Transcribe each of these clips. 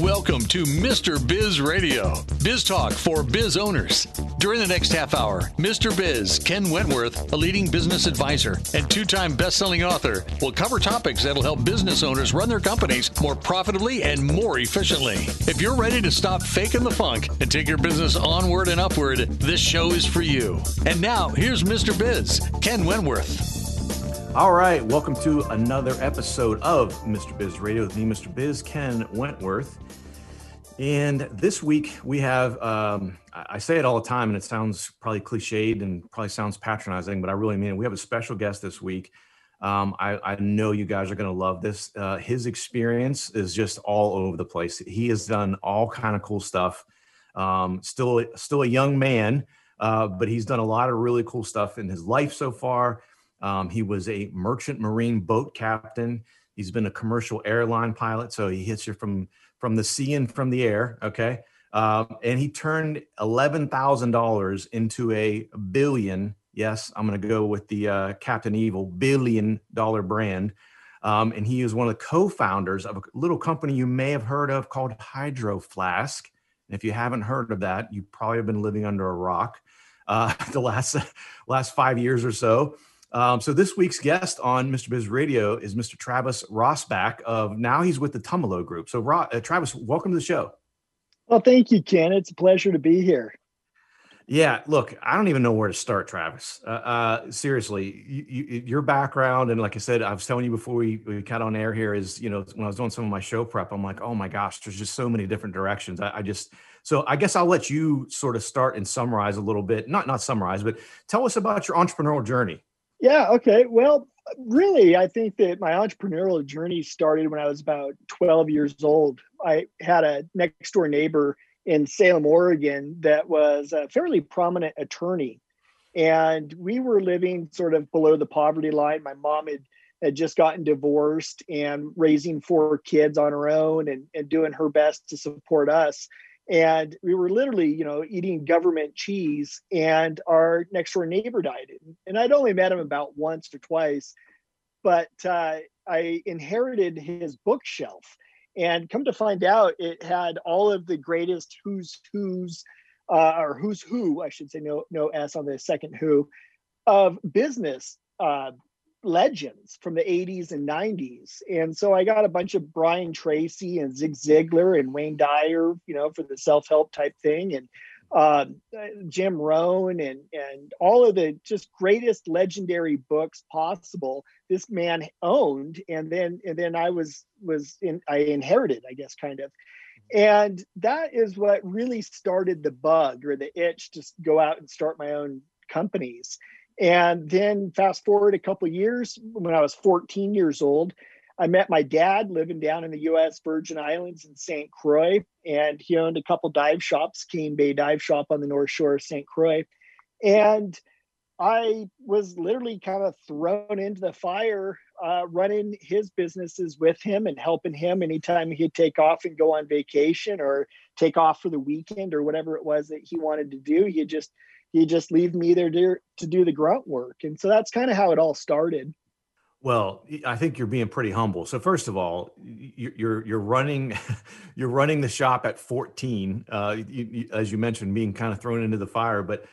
Welcome to Mr. Biz Radio, biz talk for biz owners. During the next half hour, Mr. Biz, Ken Wentworth, a leading business advisor and two time best selling author, will cover topics that'll help business owners run their companies more profitably and more efficiently. If you're ready to stop faking the funk and take your business onward and upward, this show is for you. And now, here's Mr. Biz, Ken Wentworth. All right, welcome to another episode of Mr. Biz Radio with me, Mr. Biz, Ken Wentworth. And this week we have, um, I say it all the time and it sounds probably cliched and probably sounds patronizing, but I really mean it. We have a special guest this week. Um, I, I, know you guys are going to love this. Uh, his experience is just all over the place. He has done all kind of cool stuff. Um, still, still a young man, uh, but he's done a lot of really cool stuff in his life so far. Um, he was a merchant marine boat captain. He's been a commercial airline pilot, so he hits you from from the sea and from the air. Okay, um, and he turned eleven thousand dollars into a billion. Yes, I'm going to go with the uh, Captain Evil billion dollar brand. Um, and he is one of the co-founders of a little company you may have heard of called Hydro Flask. And if you haven't heard of that, you probably have been living under a rock uh, the last last five years or so. Um, so this week's guest on Mr. Biz Radio is Mr. Travis Rosbach of now he's with the Tumalo Group. So uh, Travis, welcome to the show. Well, thank you, Ken. It's a pleasure to be here. Yeah, look, I don't even know where to start, Travis. Uh, uh, seriously, you, you, your background, and like I said, I was telling you before we, we got on air here, is you know when I was doing some of my show prep, I'm like, oh my gosh, there's just so many different directions. I, I just so I guess I'll let you sort of start and summarize a little bit, not not summarize, but tell us about your entrepreneurial journey. Yeah. Okay. Well, really, I think that my entrepreneurial journey started when I was about 12 years old. I had a next door neighbor in Salem, Oregon, that was a fairly prominent attorney. And we were living sort of below the poverty line. My mom had, had just gotten divorced and raising four kids on her own and, and doing her best to support us and we were literally you know eating government cheese and our next door neighbor died. And i'd only met him about once or twice but uh, i inherited his bookshelf. And come to find out it had all of the greatest who's who's uh, or who's who i should say no no s on the second who of business uh, legends from the 80s and 90s. And so I got a bunch of Brian Tracy and Zig Ziglar and Wayne Dyer, you know, for the self-help type thing. And uh, Jim Rohn and and all of the just greatest legendary books possible this man owned. And then and then I was was in I inherited I guess kind of. And that is what really started the bug or the itch to go out and start my own companies and then fast forward a couple years, when I was 14 years old, I met my dad living down in the U.S. Virgin Islands in St. Croix, and he owned a couple dive shops, Cane Bay Dive Shop on the North Shore of St. Croix, and I was literally kind of thrown into the fire, uh, running his businesses with him and helping him anytime he'd take off and go on vacation or take off for the weekend or whatever it was that he wanted to do. He just he just leave me there to, to do the grunt work. And so that's kind of how it all started. Well, I think you're being pretty humble. So first of all, you're you're running you're running the shop at 14, uh, you, you, as you mentioned, being kind of thrown into the fire. But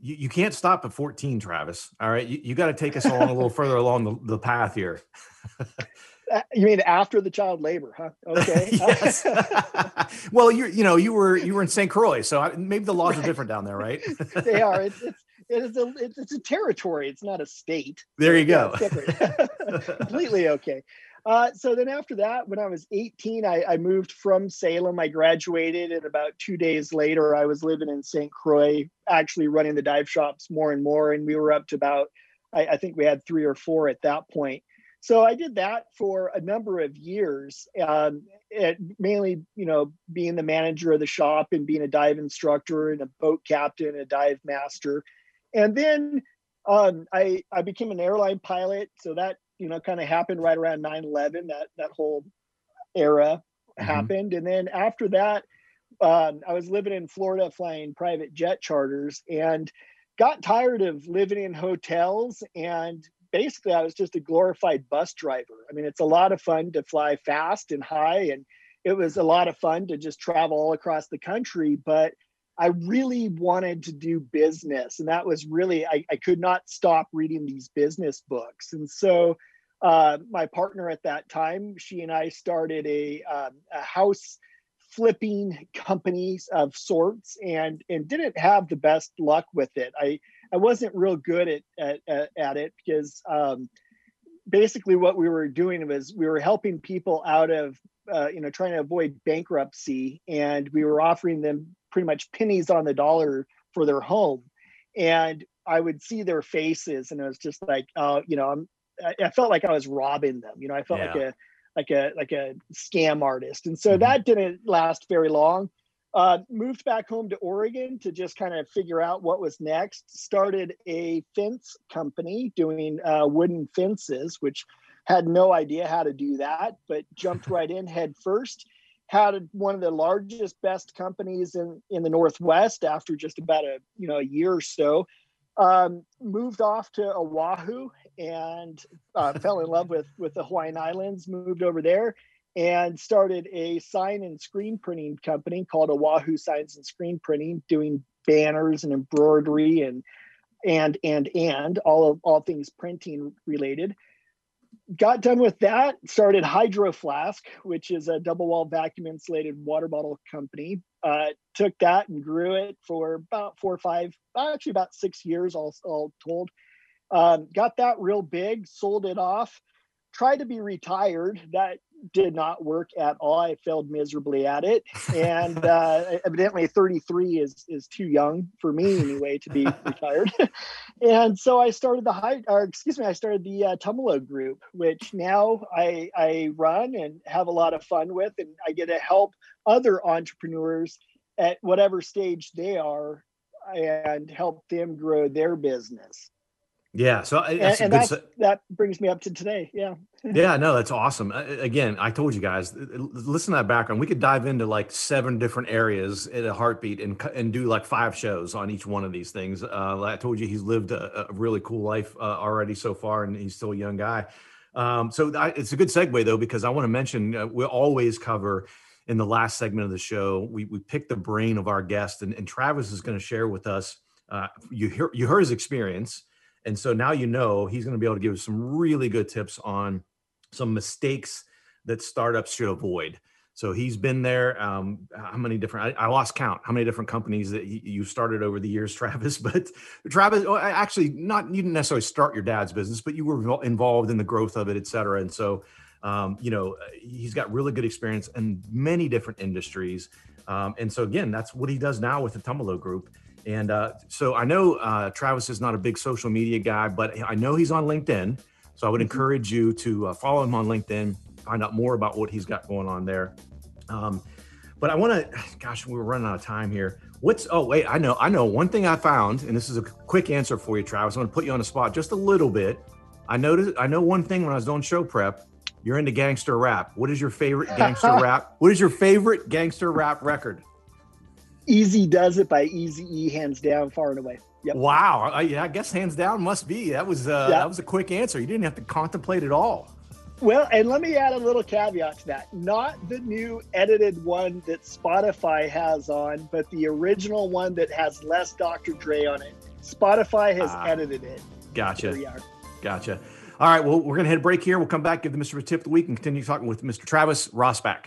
you, you can't stop at 14, Travis. All right, you, got to take us along a little further along the, the path here. You mean after the child labor, huh? Okay. yes. well, you you know you were you were in St. Croix, so maybe the laws right. are different down there, right? they are. It's, it's it is a it's, it's, a territory. It's not a state. There you go. Completely okay. Uh, so then after that, when I was 18, I, I, moved from Salem. I graduated, and about two days later, I was living in St. Croix, actually running the dive shops more and more. And we were up to about, I, I think we had three or four at that point. So I did that for a number of years, um, it, mainly, you know, being the manager of the shop and being a dive instructor and a boat captain, a dive master. And then um, I, I became an airline pilot. So that, you know, kind of happened right around 9 11, that, that whole era mm-hmm. happened. And then after that, um, I was living in Florida flying private jet charters and got tired of living in hotels and basically I was just a glorified bus driver. I mean, it's a lot of fun to fly fast and high and it was a lot of fun to just travel all across the country, but I really wanted to do business. And that was really, I, I could not stop reading these business books. And so uh, my partner at that time, she and I started a, um, a house flipping companies of sorts and and didn't have the best luck with it. I I wasn't real good at at, at it because um, basically what we were doing was we were helping people out of uh, you know trying to avoid bankruptcy and we were offering them pretty much pennies on the dollar for their home and i would see their faces and it was just like oh you know i'm i felt like i was robbing them you know i felt yeah. like a like a like a scam artist. And so mm-hmm. that didn't last very long. Uh, moved back home to oregon to just kind of figure out what was next. Started a fence company doing uh, wooden fences which had no idea how to do that but jumped right in head first. Had one of the largest best companies in in the northwest after just about a you know a year or so. Um, moved off to oahu and uh, fell in love with with the Hawaiian Islands. Moved over there and started a sign and screen printing company called Oahu Signs and Screen Printing, doing banners and embroidery and and and and all of all things printing related. Got done with that, started Hydro Flask, which is a double wall vacuum insulated water bottle company. Uh, took that and grew it for about four or five, actually about six years, all, all told. Um, got that real big, sold it off, tried to be retired. That did not work at all. I failed miserably at it, and uh, evidently 33 is is too young for me anyway to be retired. and so I started the high, or excuse me, I started the uh, Tumalo Group, which now I I run and have a lot of fun with, and I get to help other entrepreneurs at whatever stage they are and help them grow their business. Yeah, so uh, that's and, and that brings me up to today. Yeah. yeah, no, that's awesome. Again, I told you guys, listen to that background. We could dive into like seven different areas in a heartbeat and and do like five shows on each one of these things. Uh, I told you he's lived a, a really cool life uh, already so far, and he's still a young guy. Um, so I, it's a good segue though because I want to mention uh, we always cover in the last segment of the show. We we pick the brain of our guest, and, and Travis is going to share with us. Uh, you hear you heard his experience and so now you know he's going to be able to give some really good tips on some mistakes that startups should avoid. So he's been there. Um, how many different? I, I, lost count. How many different companies that he, you started over the years, Travis? But Travis, actually, not you didn't necessarily start your dad's business, but you were involved in the growth of it, et cetera. And so, um, you know, he's got really good experience in many different industries. Um, and so again, that's what he does now with the Tumalo Group. And uh, so I know uh, Travis is not a big social media guy, but I know he's on LinkedIn. So I would mm-hmm. encourage you to uh, follow him on LinkedIn, find out more about what he's got going on there. Um, but I want to, gosh, we are running out of time here. What's, oh, wait, I know, I know one thing I found, and this is a quick answer for you, Travis. I'm going to put you on the spot just a little bit. I noticed, I know one thing when I was doing show prep, you're into gangster rap. What is your favorite gangster rap? What is your favorite gangster rap record? Eazy-Duz-It by Easy E, hands down, far and away. Yep. Wow, I, I guess hands down must be. That was uh, yep. that was a quick answer. You didn't have to contemplate at all. Well, and let me add a little caveat to that. Not the new edited one that Spotify has on, but the original one that has less Dr. Dre on it. Spotify has ah, edited it. Gotcha. Gotcha. All right. Well, we're going to hit a break here. We'll come back, give the Mr. Tip of the week, and continue talking with Mr. Travis Rosbach.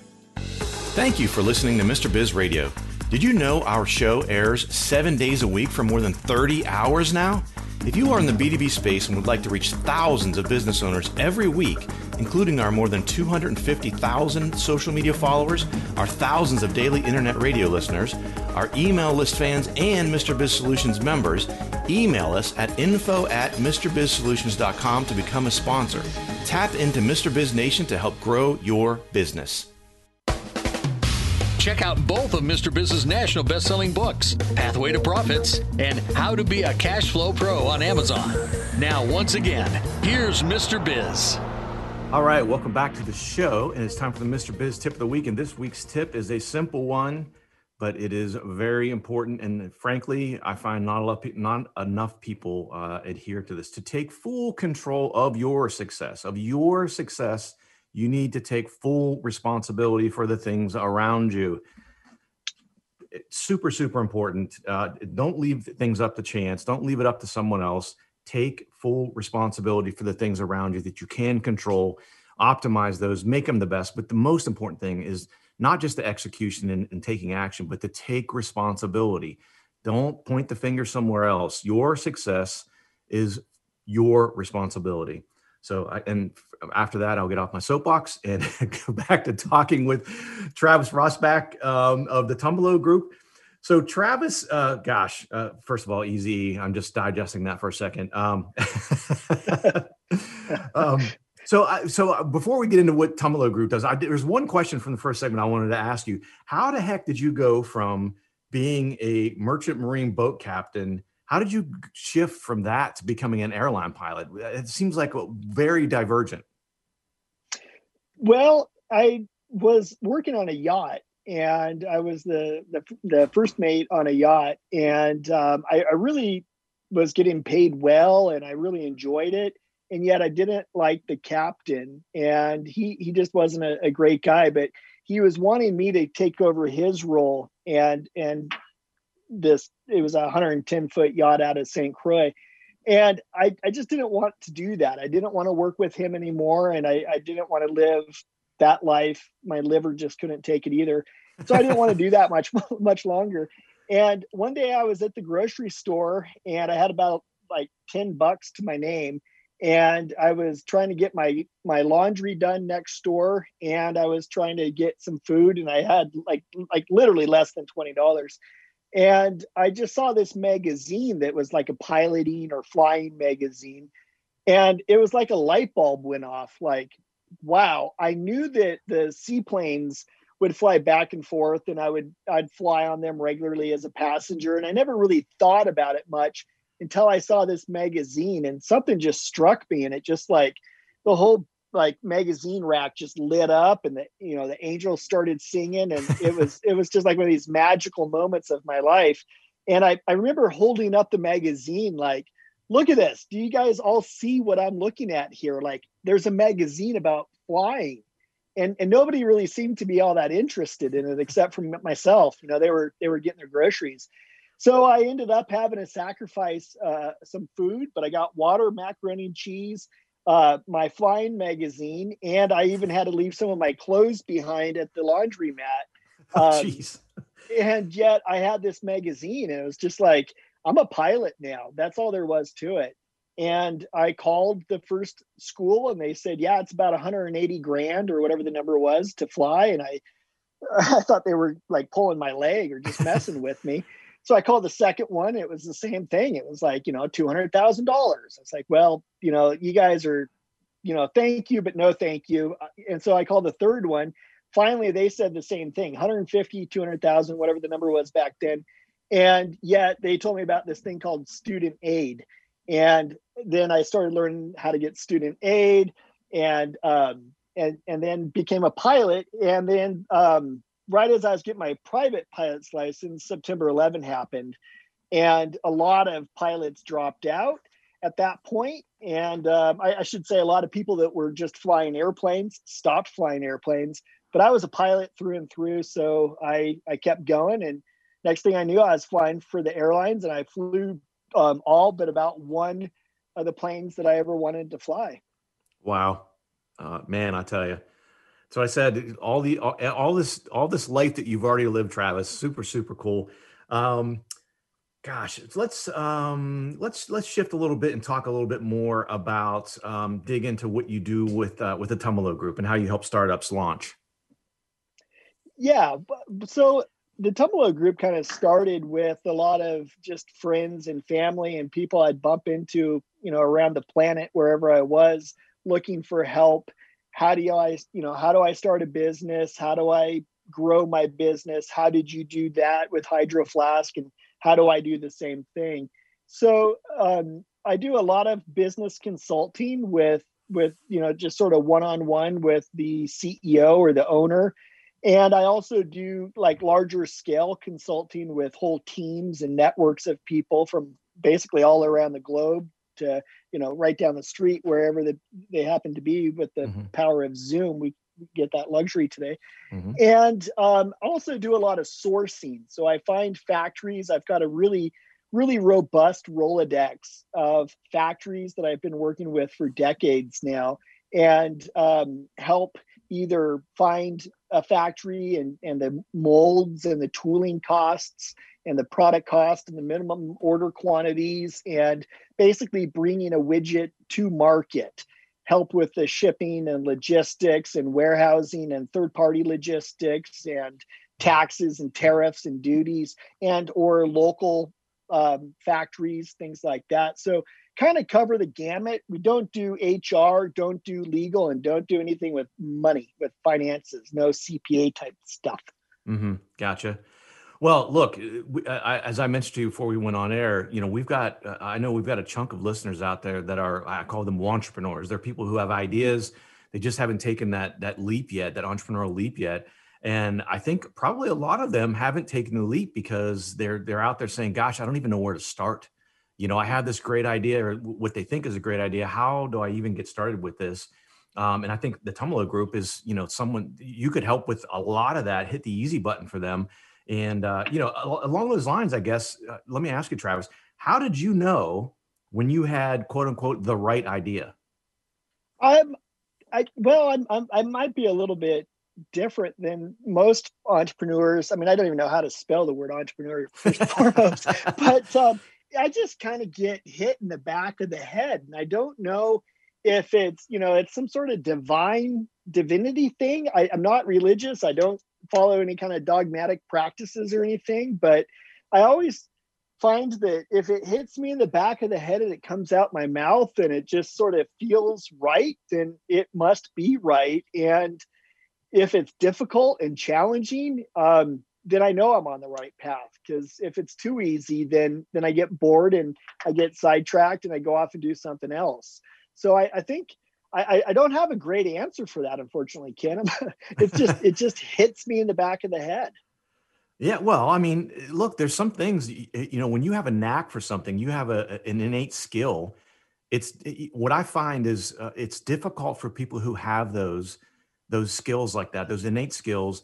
Thank you for listening to Mr. Biz Radio. Did you know our show airs seven days a week for more than 30 hours now? If you are in the B2B space and would like to reach thousands of business owners every week, including our more than 250,000 social media followers, our thousands of daily internet radio listeners, our email list fans, and Mr. Biz Solutions members, email us at info at MrBizSolutions.com to become a sponsor. Tap into Mr. Biz Nation to help grow your business. Check out both of Mr. Biz's national best-selling books, Pathway to Profits and How to Be a Cash Flow Pro on Amazon. Now, once again, here's Mr. Biz. All right, welcome back to the show, and it's time for the Mr. Biz tip of the week. And this week's tip is a simple one, but it is very important. And frankly, I find not, lot, not enough people uh, adhere to this. To take full control of your success, of your success, you need to take full responsibility for the things around you. It's super, super important. Uh, don't leave things up to chance. Don't leave it up to someone else. Take full responsibility for the things around you that you can control. Optimize those. Make them the best. But the most important thing is not just the execution and, and, taking action but to take responsibility. Don't point the finger somewhere else. Your success is your responsibility so I, and after that i'll get off my soapbox and go back to talking with travis rosbach um, of the tumalo group so Travis, uh, gosh, uh, first of all, easy. I'm just digesting that for a second. Um, um, so, I, so before we get into what Tumalo Group does, I, there's one question from the first segment I wanted to ask you. How the heck did you go from being a merchant marine boat captain? How did you shift from that to becoming an airline pilot? It seems like very divergent. Well, I was working on a yacht and I was the the, the first mate on a yacht, and um, I, I, really was getting paid well, and I really enjoyed it. And yet, I didn't like the captain, and he he just wasn't a, a great guy. But he was wanting me to take over his role, and and this it was a 110 foot yacht out of St. Croix. And I, I just didn't want to do that. I didn't want to work with him anymore. And I, I didn't want to live that life. My liver just couldn't take it either. So I didn't want to do that much much longer. And one day I was at the grocery store and I had about like 10 bucks to my name and I was trying to get my my laundry done next door and I was trying to get some food and I had like like literally less than $20 and I just saw this magazine that was like a piloting or flying magazine. And it was like a light bulb went off like wow, I knew that the seaplanes would fly back and forth and I would I'd fly on them regularly as a passenger. And I never really thought about it much until I saw this magazine and something just struck me. And it just like the whole like magazine rack just lit up and the you know the angels started singing and it was it was just like one of these magical moments of my life and I, I remember holding up the magazine like look at this. Do you guys all see what I'm looking at here? Like there's a magazine about flying. And, and nobody really seemed to be all that interested in it except for myself. You know, they were they were getting their groceries. So I ended up having to sacrifice uh, some food, but I got water, macaroni and cheese, uh, my flying magazine, and I even had to leave some of my clothes behind at the laundry mat. Oh, jeez. Um, and yet I had this magazine, and it was just like I'm a pilot now. That's all there was to it. And I called the first school and they said, yeah, it's about 180 grand or whatever the number was to fly. And I, I thought they were like pulling my leg or just messing with me. So I called the second one. It was the same thing. It was like, you know, $200,000. It's like, well, you know, you guys are, you know, thank you, but no thank you. And so I called the third one. Finally, they said the same thing 150, 200,000, whatever the number was back then and yet they told me about this thing called student aid and then i started learning how to get student aid and um, and and then became a pilot and then um, right as i was getting my private pilot's license september 11 happened and a lot of pilots dropped out at that point. and um, I, I should say a lot of people that were just flying airplanes stopped flying airplanes but i was a pilot through and through so i i kept going and next thing I knew, I was flying for the airlines and I flew um, all but about one of the planes that I ever wanted to fly. Wow, uh, man, I tell you. So I said all the all, all, this all this life that you've already lived, Travis, super super cool. Um, gosh, let's um, let's let's shift a little bit and talk a little bit more about um, dig into what you do with uh, with the Tumalo Group and how you help startups launch. Yeah, so the Tumalo group kind of started with a lot of just friends and family and people I'd bump into, you know, around the planet wherever I was looking for help. How do I, you know, how do I start a business? How do I grow my business? How did you do that with Hydro Flask? And how do I do the same thing? So um, I do a lot of business consulting with with you know just sort of one on one with the CEO or the owner and I also do like larger scale consulting with whole teams and networks of people from basically all around the globe to, you know, right down the street, wherever the, they happen to be with the mm-hmm. power of Zoom. We get that luxury today. Mm-hmm. And um, also do a lot of sourcing. So I find factories, I've got a really, really robust Rolodex of factories that I've been working with for decades now and um, help either find a factory and, and the molds and the tooling costs and the product cost and the minimum order quantities and basically bringing a widget to market help with the shipping and logistics and warehousing and third party logistics and taxes and tariffs and duties and or local um, factories things like that. So kind of cover the gamut. We don't do HR, don't do legal, and don't do anything with money, with finances, no CPA type stuff. Mm-hmm. Gotcha. Well, look, we, I, as I mentioned to you before we went on air, you know, we've got, uh, I know we've got a chunk of listeners out there that are, I call them entrepreneurs. They're people who have ideas. They just haven't taken that, that leap yet, that entrepreneurial leap yet. And I think probably a lot of them haven't taken the leap because they're, they're out there saying, gosh, I don't even know where to start you know, I have this great idea or what they think is a great idea. How do I even get started with this? Um, and I think the Tumalo group is, you know, someone you could help with a lot of that, hit the easy button for them. And, uh, you know, along those lines, I guess, uh, let me ask you, Travis, how did you know when you had quote unquote the right idea? I'm, I, well, I'm, I'm, I might be a little bit different than most entrepreneurs. I mean, I don't even know how to spell the word entrepreneur first and foremost, but um, I just kind of get hit in the back of the head. And I don't know if it's, you know, it's some sort of divine divinity thing. I, I'm not religious. I don't follow any kind of dogmatic practices or anything, but I always find that if it hits me in the back of the head and it comes out my mouth and it just sort of feels right, then it must be right. And if it's difficult and challenging, um, then I know I'm on the right path. Because if it's too easy, then then I get bored and I get sidetracked and I go off and do something else. So I, I think I, I don't have a great answer for that, unfortunately, Ken. it's just it just hits me in the back of the head. Yeah, well, I mean, look, there's some things you know when you have a knack for something, you have a, an innate skill. It's what I find is uh, it's difficult for people who have those those skills like that, those innate skills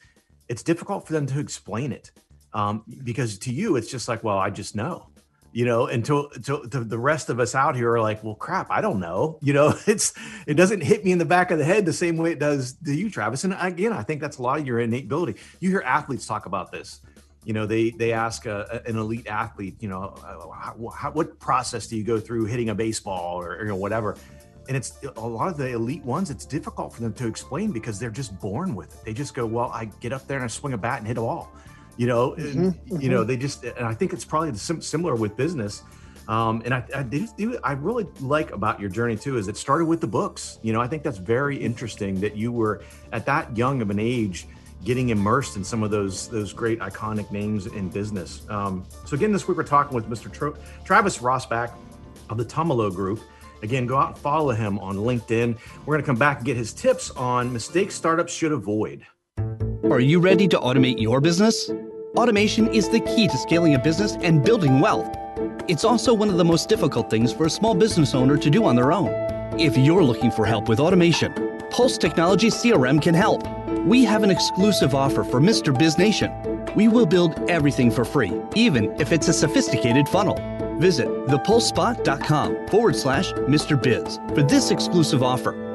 it's difficult for them to explain it um, because to you it's just like well i just know you know until, until the rest of us out here are like well crap i don't know you know it's it doesn't hit me in the back of the head the same way it does to you travis and again i think that's a lot of your innate ability. You hear athletes talk about this you know they they ask a, an elite athlete you know how, how, what process do you go through hitting a baseball or you know whatever and it's a lot of the elite ones it's difficult for them to explain because they're just born with it they just go well i get up there and i swing a bat and hit a ball you know mm-hmm, and, mm-hmm. you know they just and i think it's probably sim- similar with business um, and I, I do I really like about your journey too is it started with the books. You know, I think that's very interesting that you were at that young of an age getting immersed in some of those those great iconic names in business. Um, so again, this week we're talking with Mr. Tra- Travis Rosbach of the Tumalo Group. Again, go out and follow him on LinkedIn. We're going to come back and get his tips on mistakes startups should avoid. Are you ready to automate your business? Automation is the key to scaling a business and building wealth. It's also one of the most difficult things for a small business owner to do on their own. If you're looking for help with automation, Pulse Technology CRM can help. We have an exclusive offer for Mr. Biz Nation. We will build everything for free, even if it's a sophisticated funnel. Visit thepulsespot.com forward slash Mr. Biz for this exclusive offer.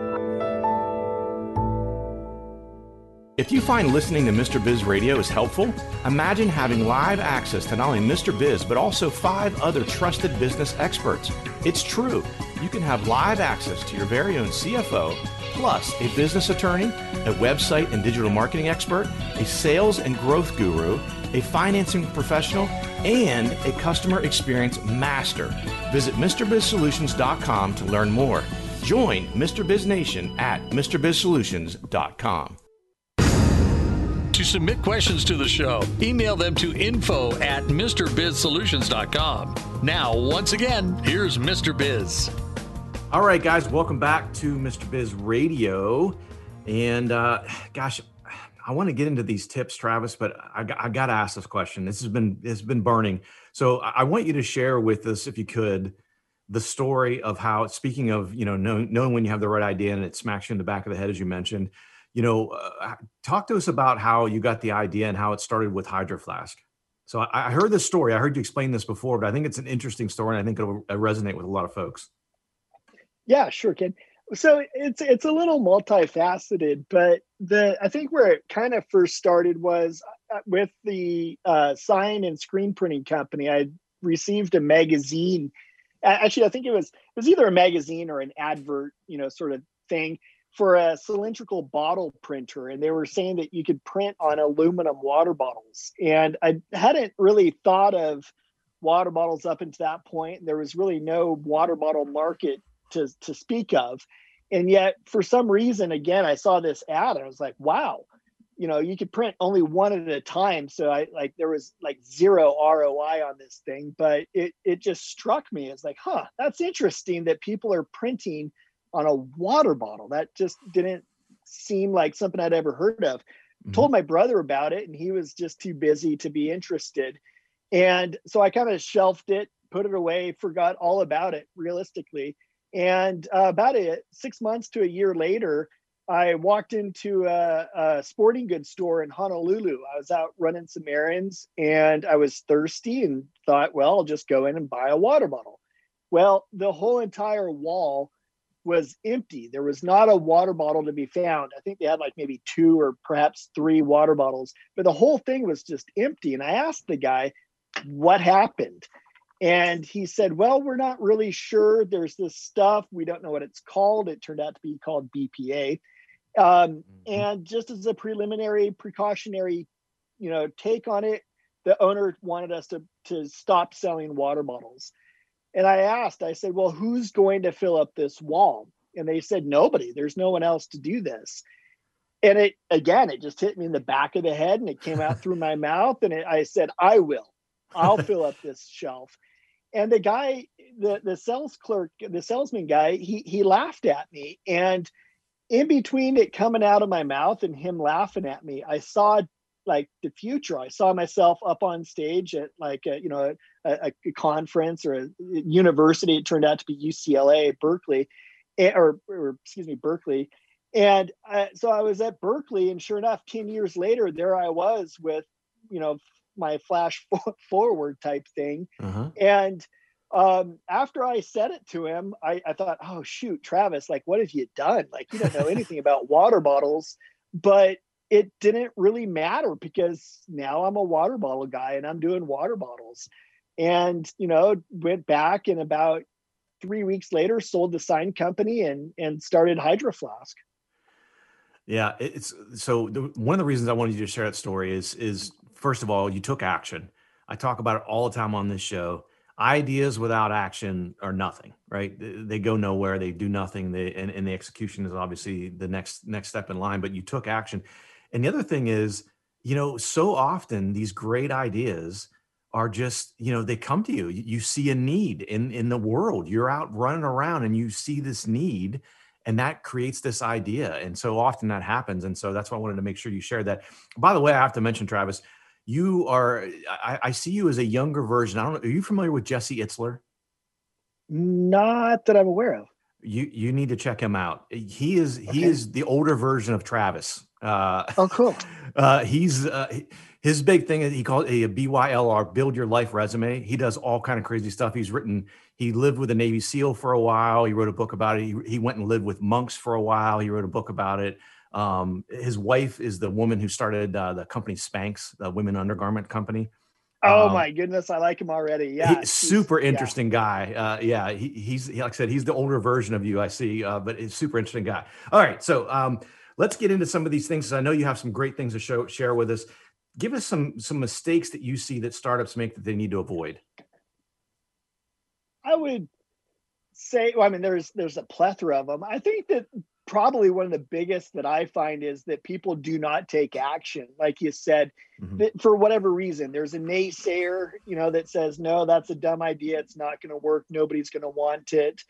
If you find listening to Mr. Biz Radio is helpful, imagine having live access to not only Mr. Biz, but also five other trusted business experts. It's true. You can have live access to your very own CFO, plus a business attorney, a website and digital marketing expert, a sales and growth guru, a financing professional, and a customer experience master. Visit MrBizSolutions.com to learn more. Join Mr. Biz Nation at MrBizSolutions.com. To submit questions to the show, email them to info at MrBizSolutions.com. Now, once again, here's Mr. Biz. All right, guys, welcome back to Mr. Biz Radio. And uh, gosh, I want to get into these tips, Travis, but I, I got to ask this question. This has been it's been burning. So I want you to share with us, if you could, the story of how. Speaking of, you know, knowing, knowing when you have the right idea and it smacks you in the back of the head, as you mentioned. You know, uh, talk to us about how you got the idea and how it started with Hydro Flask. So I, I heard this story. I heard you explain this before, but I think it's an interesting story, and I think it'll resonate with a lot of folks. Yeah, sure, Ken. So it's it's a little multifaceted, but the I think where it kind of first started was uh, with the uh, sign and screen printing company. I received a magazine. Actually, I think it was it was either a magazine or an advert, you know, sort of thing for a cylindrical bottle printer, and they were saying that you could print on aluminum water bottles. And I hadn't really thought of water bottles up until that point. There was really no water bottle market to to speak of. And yet for some reason again i saw this ad and i was like wow you know you could print only one at a time. So i like there was like zero roi on this thing but it it just struck me as like huh that's interesting that people are printing on a water bottle. That just didn't seem like something i'd ever heard of. Mm-hmm. told my brother about it and he was just too busy to be interested. And so i kind of shelved it put it away forgot all about it realistically and uh, about a, six months to a year later, I walked into a, a, sporting goods store in Honolulu. I was out running some errands and I was thirsty and thought, well, I'll just go in and buy a water bottle. Well, the whole entire wall was empty. There was not a water bottle to be found. I think they had like maybe two or perhaps three water bottles, but the whole thing was just empty. And I asked the guy, what happened? And he said, Well, we're not really sure. There's this stuff. We don't know what it's called. It turned out to be called BPA. Um, mm-hmm. And just as a preliminary precautionary, you know, take on it, the owner wanted us to, to stop selling water bottles. And I asked, I said, Well, who's going to fill up this wall? And they said, Nobody. There's no one else to do this. And it, again, it just hit me in the back of the head and it came out through my mouth. And it, I said, I will. I'll fill up this shelf and the guy the the sales clerk the salesman guy he he laughed at me. And in between it coming out of my mouth and him laughing at me i saw like the future. I saw myself up on stage at like a, you know a, a conference or a university. It turned out to be ucla berkeley eh, or, or excuse me berkeley. And I, so i was at berkeley and sure enough 10 years later there i was with you know my flash forward type thing. Uh-huh. And um, after I said it to him, I, I thought, oh shoot, Travis, like what have you done? Like you don't know anything about water bottles, but it didn't really matter because now I'm a water bottle guy and I'm doing water bottles. And you know, went back and about three weeks later sold the sign company and and started Hydro Flask. Yeah, it's so the, one of the reasons I wanted you to share that story is is first of all, you took action. I talk about it all the time on this show. Ideas without action are nothing, right? They go nowhere. They do nothing. They and, and the execution is obviously the next next step in line. But you took action. And the other thing is, you know, so often these great ideas are just, you know, they come to you. You see a need in in the world. You're out running around and you see this need and that creates this idea and so often that happens and so that's why i wanted to make sure you shared that by the way i have to mention travis you are I, I, see you as a younger version. I don't know. Are you familiar with Jesse Itzler? Not that I'm aware of. You you need to check him out. He is okay. he is the older version of Travis. Uh, oh, cool. Uh, he's uh, his big thing is he called a BYLR, build your life resume. He does all kind of crazy stuff. He's written. He lived with a Navy SEAL for a while. He wrote a book about it. He, he went and lived with monks for a while. He wrote a book about it. Um, his wife is the woman who started uh, the company Spanx, the women undergarment company. Oh um, my goodness, I like him already. Yeah, super interesting yeah. guy. Uh, yeah, he, he's like I said, he's the older version of you. I see, uh, but he's super interesting guy. All right, so um, let's get into some of these things. I know you have some great things to show share with us. Give us some some mistakes that you see that startups make that they need to avoid. I would say, well, I mean, there's there's a plethora of them. I think that probably one of the biggest that I find is that people do not take action. Like you said, mm-hmm. that for whatever reason, there's a naysayer, you know, that says, no, that's a dumb idea. It's not going to work. Nobody's going to want it.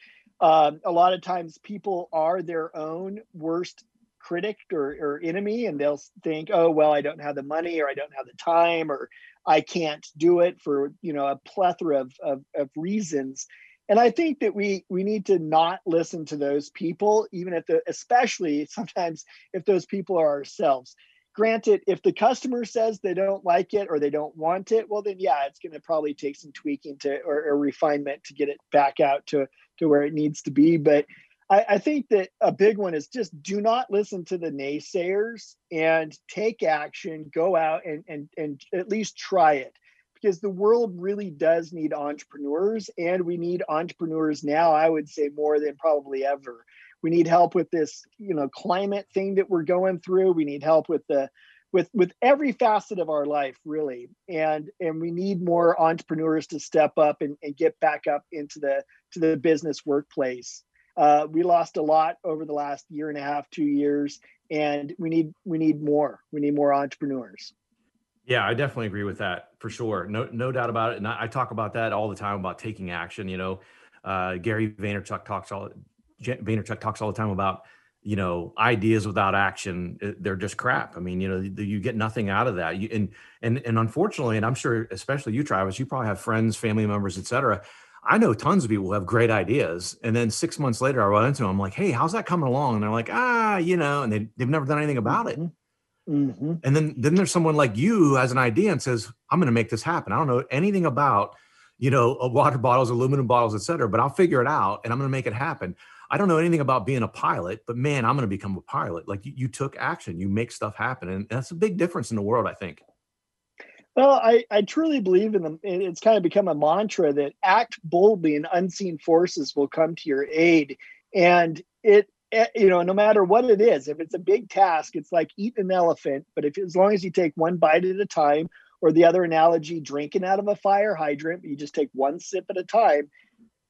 Um, a lot of times people are their own worst critic or, or enemy, and they'll think, oh, well, I don't have the money or I don't have the time or I can't do it for, you know, a plethora of, of, of reasons and i think that we we need to not listen to those people even if the especially sometimes if those people are ourselves. Granted if the customer says they don't like it or they don't want it well then yeah it's going to probably take some tweaking to or, or, refinement to get it back out to to where it needs to be. But I, I think that a big one is just do not listen to the naysayers and take action. Go out and and and at least try it because the world really does need entrepreneurs and we need entrepreneurs now i would say more than probably ever. We need help with this you know climate thing that we're going through. We need help with the with with every facet of our life really. And and we need more entrepreneurs to step up and, and get back up into the to the business workplace. Uh, we lost a lot over the last year and a half two years and we need we need more. We need more entrepreneurs yeah, I definitely agree with that for sure. No, no doubt about it. And I, I talk about that all the time about taking action. You know, uh, Gary Vaynerchuk talks all Vaynerchuk talks all the time about you know ideas without action uh, they're just crap i mean you know you get nothing out of that you, and and and unfortunately and i'm sure especially you travis you probably have friends family members etc i know tons of people who have great ideas and then six months later i run into them i'm like hey how's that coming along and they're like ah you know and they, they've never done anything about it mm-hmm. And then then there's someone like you who has an idea and says, "I'm going to make this happen." I don't know anything about you know water bottles, aluminum bottles, et cetera, but I'll figure it out and I'm going to make it happen. I don't know anything about being a pilot, but man, I'm going to become a pilot. Like you, you took action, you make stuff happen, and that's a big difference in the world, I think. Well, I, I truly believe in them. It's kind of become a mantra that act boldly and unseen forces will come to your aid. And it Eh, you know, no matter what it is, if it's a big task, it's like eating an elephant. But if as long as you take one bite at a time, or the other analogy, drinking out of a fire hydrant, you just take one sip at a time.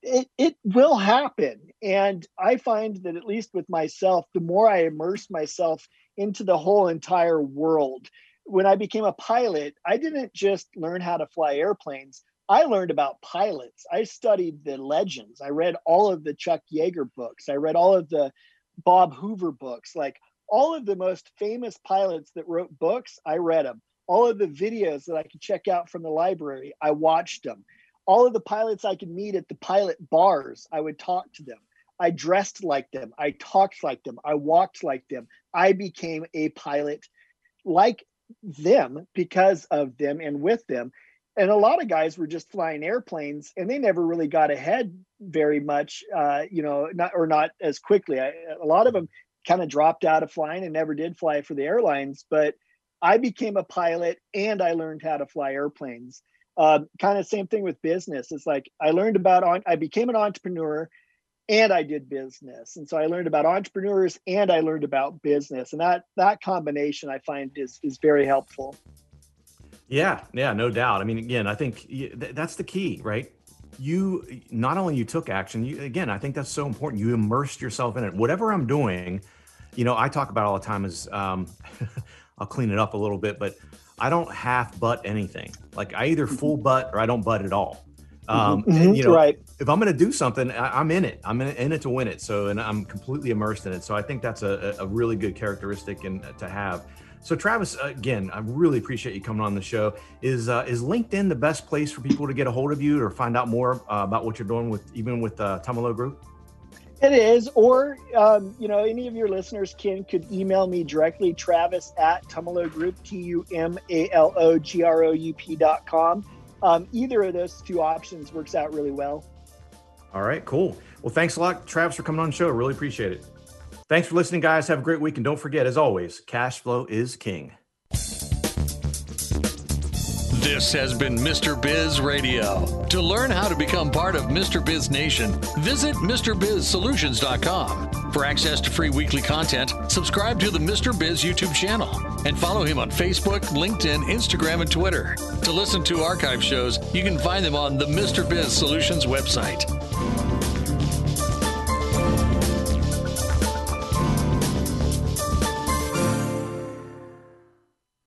It, it will happen. And I find that at least with myself, the more I immerse myself into the whole entire world, when I became a pilot, I didn't just learn how to fly airplanes. I learned about pilots. I studied the legends. I read all of the Chuck Yeager books. I read all of the Bob Hoover books. Like all of the most famous pilots that wrote books, I read them. All of the videos that I could check out from the library, I watched them. All of the pilots I could meet at the pilot bars, I would talk to them. I dressed like them. I talked like them. I walked like them. I became a pilot like them because of them and with them and a lot of guys were just flying airplanes and they never really got ahead very much uh, you know not or not as quickly. I, a lot of them kind of dropped out of flying and never did fly for the airlines but i became a pilot and i learned how to fly airplanes. Uh, kind of same thing with business. It's like i learned about on i became an entrepreneur and i did business. And so i learned about entrepreneurs and i learned about business. And that that combination i find is is very helpful yeah, yeah, no doubt. I mean, again, I think that's the key, right? You not only you took action, you again, I think that's so important. You immersed yourself in it. Whatever I'm doing, you know, I talk about all the time is um, I'll clean it up a little bit, but I don't half butt anything. Like I either full mm-hmm. butt or I don't butt at all. Um, mm-hmm. and, you know, right. if I'm going to do something, I, am in it. I'm in, in, it to win it. So, and I'm completely immersed in it. So I think that's a, a really good characteristic and to have. So, Travis, again, I really appreciate you coming on the show. Is uh, is LinkedIn the best place for people to get a hold of you or find out more uh, about what you're doing with even with uh, Tumalo Group? It is, or um, you know, any of your listeners can could email me directly, Travis at Tumalo Group, T U M A L O G R O U P dot com. Um, either of those two options works out really well. All right, cool. Well, thanks a lot, Travis, for coming on the show. Really appreciate it. Thanks for listening, guys. Have a great week. And don't forget, as always, cash flow is king. This has been Mr. Biz Radio. To learn how to become part of Mr. Biz Nation, visit MrBizSolutions.com. For access to free weekly content, subscribe to the Mr. Biz YouTube channel and follow him on Facebook, LinkedIn, Instagram, and Twitter. To listen to archive shows, you can find them on the Mr. Biz Solutions website.